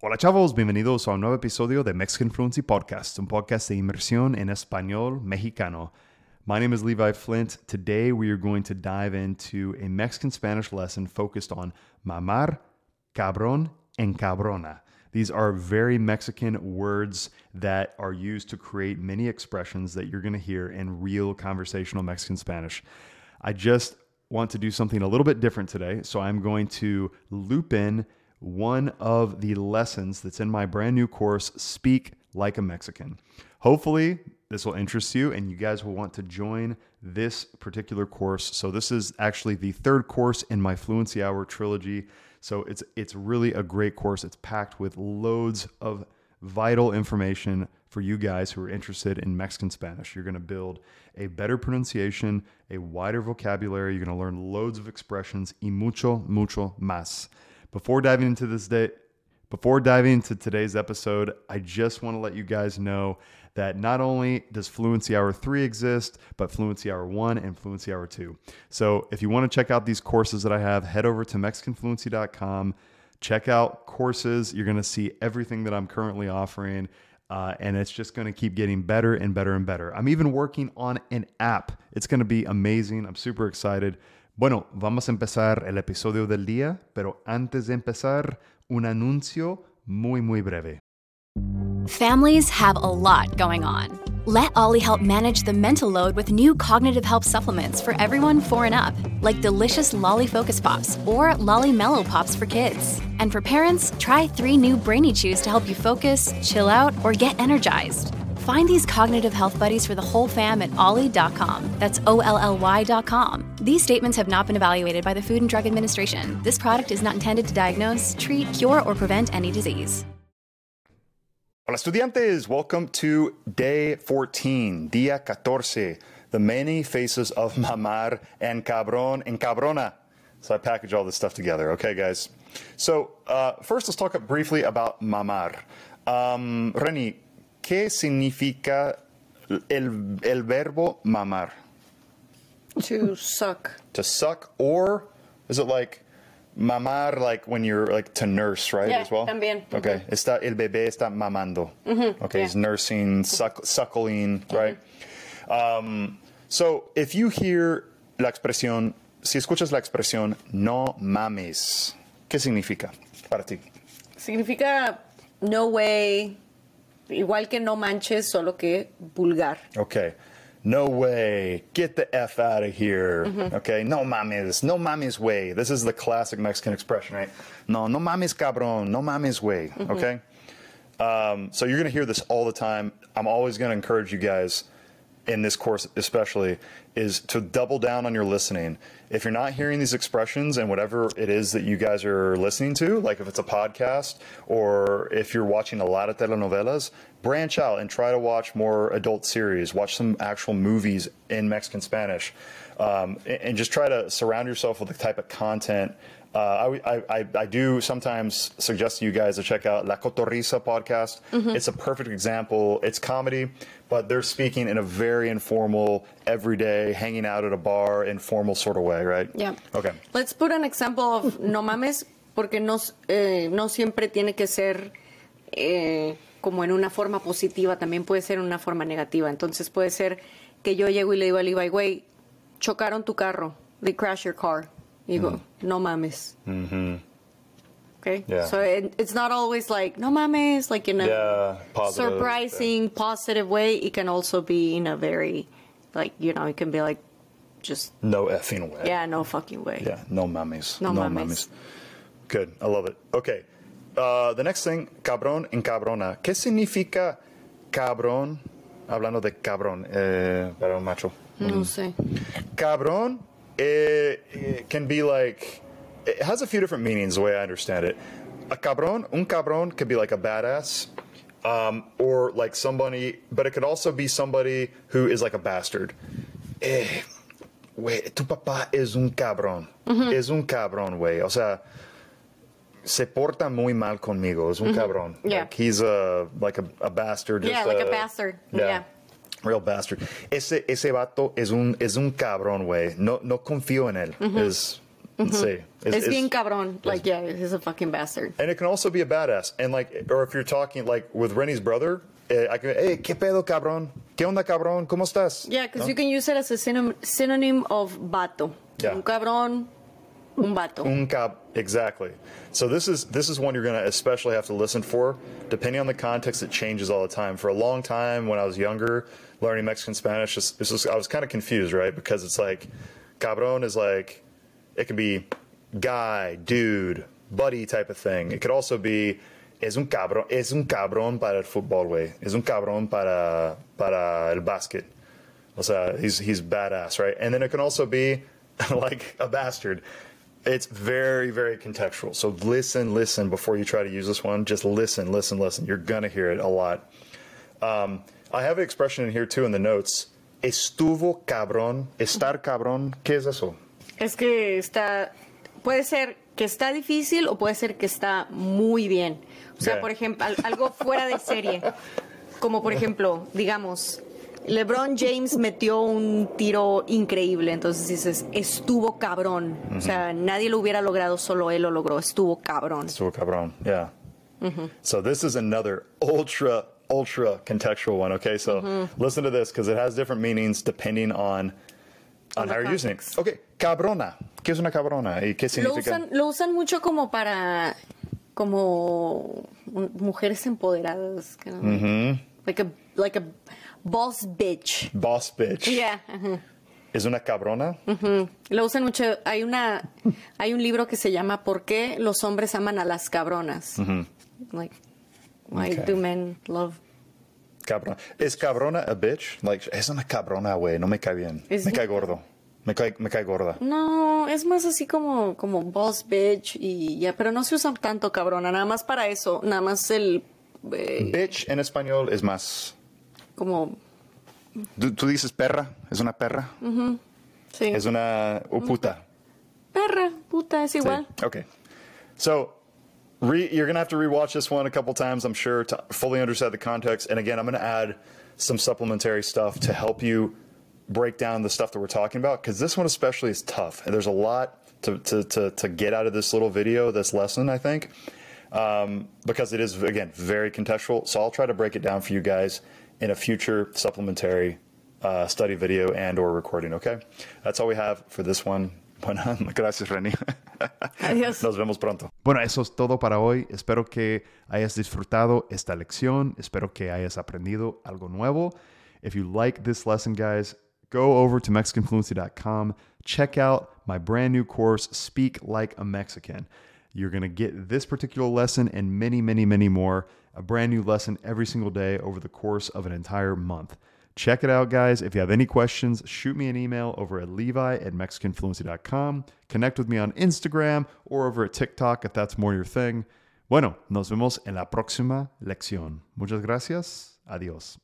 Hola chavos, bienvenidos a un nuevo episodio de Mexican Fluency Podcast, un podcast de inmersión en español mexicano. My name is Levi Flint. Today we are going to dive into a Mexican Spanish lesson focused on mamar, cabrón, and cabrona. These are very Mexican words that are used to create many expressions that you're going to hear in real conversational Mexican Spanish. I just want to do something a little bit different today, so I'm going to loop in one of the lessons that's in my brand new course, Speak Like a Mexican. Hopefully, this will interest you and you guys will want to join this particular course. So this is actually the third course in my Fluency Hour trilogy. So it's it's really a great course. It's packed with loads of vital information for you guys who are interested in Mexican Spanish. You're going to build a better pronunciation, a wider vocabulary, you're going to learn loads of expressions y mucho mucho más. Before diving into this day, before diving into today's episode, I just want to let you guys know that not only does Fluency Hour 3 exist, but Fluency Hour 1 and Fluency Hour 2. So if you want to check out these courses that I have, head over to MexicanFluency.com. Check out courses. You're going to see everything that I'm currently offering. Uh, and it's just going to keep getting better and better and better. I'm even working on an app. It's going to be amazing. I'm super excited. Bueno, vamos a empezar el episodio del día, pero antes de empezar, un anuncio muy, muy breve. Families have a lot going on. Let OLLY help manage the mental load with new cognitive help supplements for everyone four and up, like delicious Lolly Focus Pops or Lolly Mellow Pops for kids. And for parents, try three new Brainy Chews to help you focus, chill out, or get energized. Find these cognitive health buddies for the whole fam at olly.com. That's O L L Y.com. These statements have not been evaluated by the Food and Drug Administration. This product is not intended to diagnose, treat, cure, or prevent any disease. Hola estudiantes, welcome to day 14, día 14, the many faces of mamar and cabrón and cabrona. So I package all this stuff together. Okay, guys. So uh, first, let's talk briefly about mamar. Um, Reni, ¿qué significa el, el verbo mamar? To suck. To suck, or is it like mamar, like when you're like to nurse, right? Yeah, as well. también. Okay. Está el bebé está mamando. Okay, he's yeah. nursing, suck, suckling, right? Um, so if you hear la expresión, si escuchas la expresión no mames, ¿qué significa para ti? Significa no way, igual que no manches, solo que vulgar. Okay. No way. Get the F out of here. Okay. No mames. No mames way. This is the classic Mexican expression, right? No, no mames cabrón. No mames way. Okay. Um, so you're going to hear this all the time. I'm always going to encourage you guys in this course, especially, is to double down on your listening. If you're not hearing these expressions and whatever it is that you guys are listening to, like if it's a podcast or if you're watching a lot of telenovelas, branch out and try to watch more adult series, watch some actual movies in Mexican Spanish, um, and, just try to surround yourself with the type of content. Uh, I, I, I do sometimes suggest to you guys to check out La Cotorrisa podcast. It's a perfect example. It's comedy, but they're speaking in a very informal, everyday, hanging out at a bar, informal sort of way, right? Yeah. Okay. Let's put an example of no mames, porque no, eh, no siempre tiene que ser eh, como en una forma positiva, también puede ser en una forma negativa. Entonces puede ser que yo llego y le digo a Levi, güey, chocaron tu carro, they crashed your car. Y digo, no mames. Mm-hmm. Okay? Yeah. So it, it's not always like, no mames, like in a Yeah, positive, surprising, positive way. It can also be in a very, like, you know, it can be like, just, No effing way. yeah, no fucking way. Yeah, no mummies. No mummies. Good, I love it. Okay, uh, the next thing, cabrón and cabrona. ¿Qué significa cabrón? Hablando de cabrón, eh, para un macho. No sé. Cabrón it, it can be like, it has a few different meanings the way I understand it. A cabrón, un cabrón could be like a badass, um, or like somebody, but it could also be somebody who is like a bastard. Eh, güey, tu papá es un cabrón. Es un cabrón, güey. O sea, se porta muy mal conmigo. Es un cabrón. Yeah. Like he's a like a, a bastard. Yeah, like a bastard. Yeah. Real bastard. Ese, ese vato es un, es un cabrón, güey. No, no confío en él. Es Sí. Es, It's- it's- cabrón. Like, yeah, he's a fucking bastard. And it can also be a badass. And like, or if you're talking like with Reni's brother, eh, I can, hey, ¿qué pedo, cabrón? ¿Qué onda, cabrón? ¿Cómo estás? Yeah, because ¿No? you can use it as a synonym, synonym of bato. Yeah. Un cabrón, un bato. Un cab, exactly. So this is this is one you're going to especially have to listen for. Depending on the context, it changes all the time. For a long time, when I was younger, learning Mexican Spanish, just, it's just, I was kind of confused, right? Because it's like, cabrón is like, it can be guy, dude, buddy type of thing. It could also be es un cabrón, es un cabrón para el fútbol, güey. Es un cabrón para para el básquet. O sea, he's he's badass, right? And then it can also be like a bastard. It's very, very contextual. So listen, listen before you try to use this one. Just listen, listen, listen. You're gonna hear it a lot. Um, I have an expression in here too in the notes. Estuvo cabrón. Estar cabrón. ¿Qué es eso? Es que está. Puede ser que está difícil o puede ser que está muy bien. O sea, Yeah. por ejemplo, al- algo fuera de serie. Como por ejemplo, digamos, LeBron James metió un tiro increíble. Entonces dices, estuvo cabrón. O sea, nadie lo hubiera logrado, solo él lo logró. Estuvo cabrón. Estuvo cabrón. Yeah. So this is another ultra, ultra contextual one. Okay, so listen to this because it has different meanings depending on on the how you're using it. Okay, cabrona. ¿Qué es una cabrona? ¿Y qué Lo significa? usan, lo usan mucho como para. como mujeres empoderadas. no- Like a, like a boss bitch. Boss bitch. Yeah. ¿Es una cabrona? Lo usan mucho. Hay una, hay un libro que se llama ¿Por qué los hombres aman a las cabronas? Like, why Okay. do men love? Cabrona. ¿Es cabrona a bitch? Like, es una cabrona, güey. No me cae bien. Es me cae gordo. Me cae, me cae gorda. No, es más así como, como boss bitch y ya, pero no se usa tanto cabrona, nada más para eso, nada más el, eh, Bitch en español es más. como, ¿Tú, tú dices perra? ¿Es una perra? sí, Es una. o puta. perra, puta, es igual. Sí. Okay. So re, you're going to have to rewatch this one a couple times, I'm sure, to fully understand the context. And again, I'm going to add some supplementary stuff to help you break down the stuff that we're talking about because this one especially is tough. And there's a lot to, to, to, to get out of this little video, this lesson, I think, um, because it is, again, very contextual. So I'll try to break it down for you guys in a future supplementary uh, study video and or recording, okay? That's all we have for this one. Bueno, gracias, Reni. Adiós. Nos vemos pronto. Bueno, eso es todo para hoy. Espero que hayas disfrutado esta lección. Espero que hayas aprendido algo nuevo. If you like this lesson, guys, go over to MexicanFluency.com. Check out my brand new course, Speak Like a Mexican. You're going to get this particular lesson and many, many, many more. A brand new lesson every single day over the course of an entire month. Check it out, guys. If you have any questions, shoot me an email over at levi at mexicanfluency.com. Connect with me on Instagram or over at TikTok if that's more your thing. Bueno, nos vemos en la próxima lección. Muchas gracias. Adiós.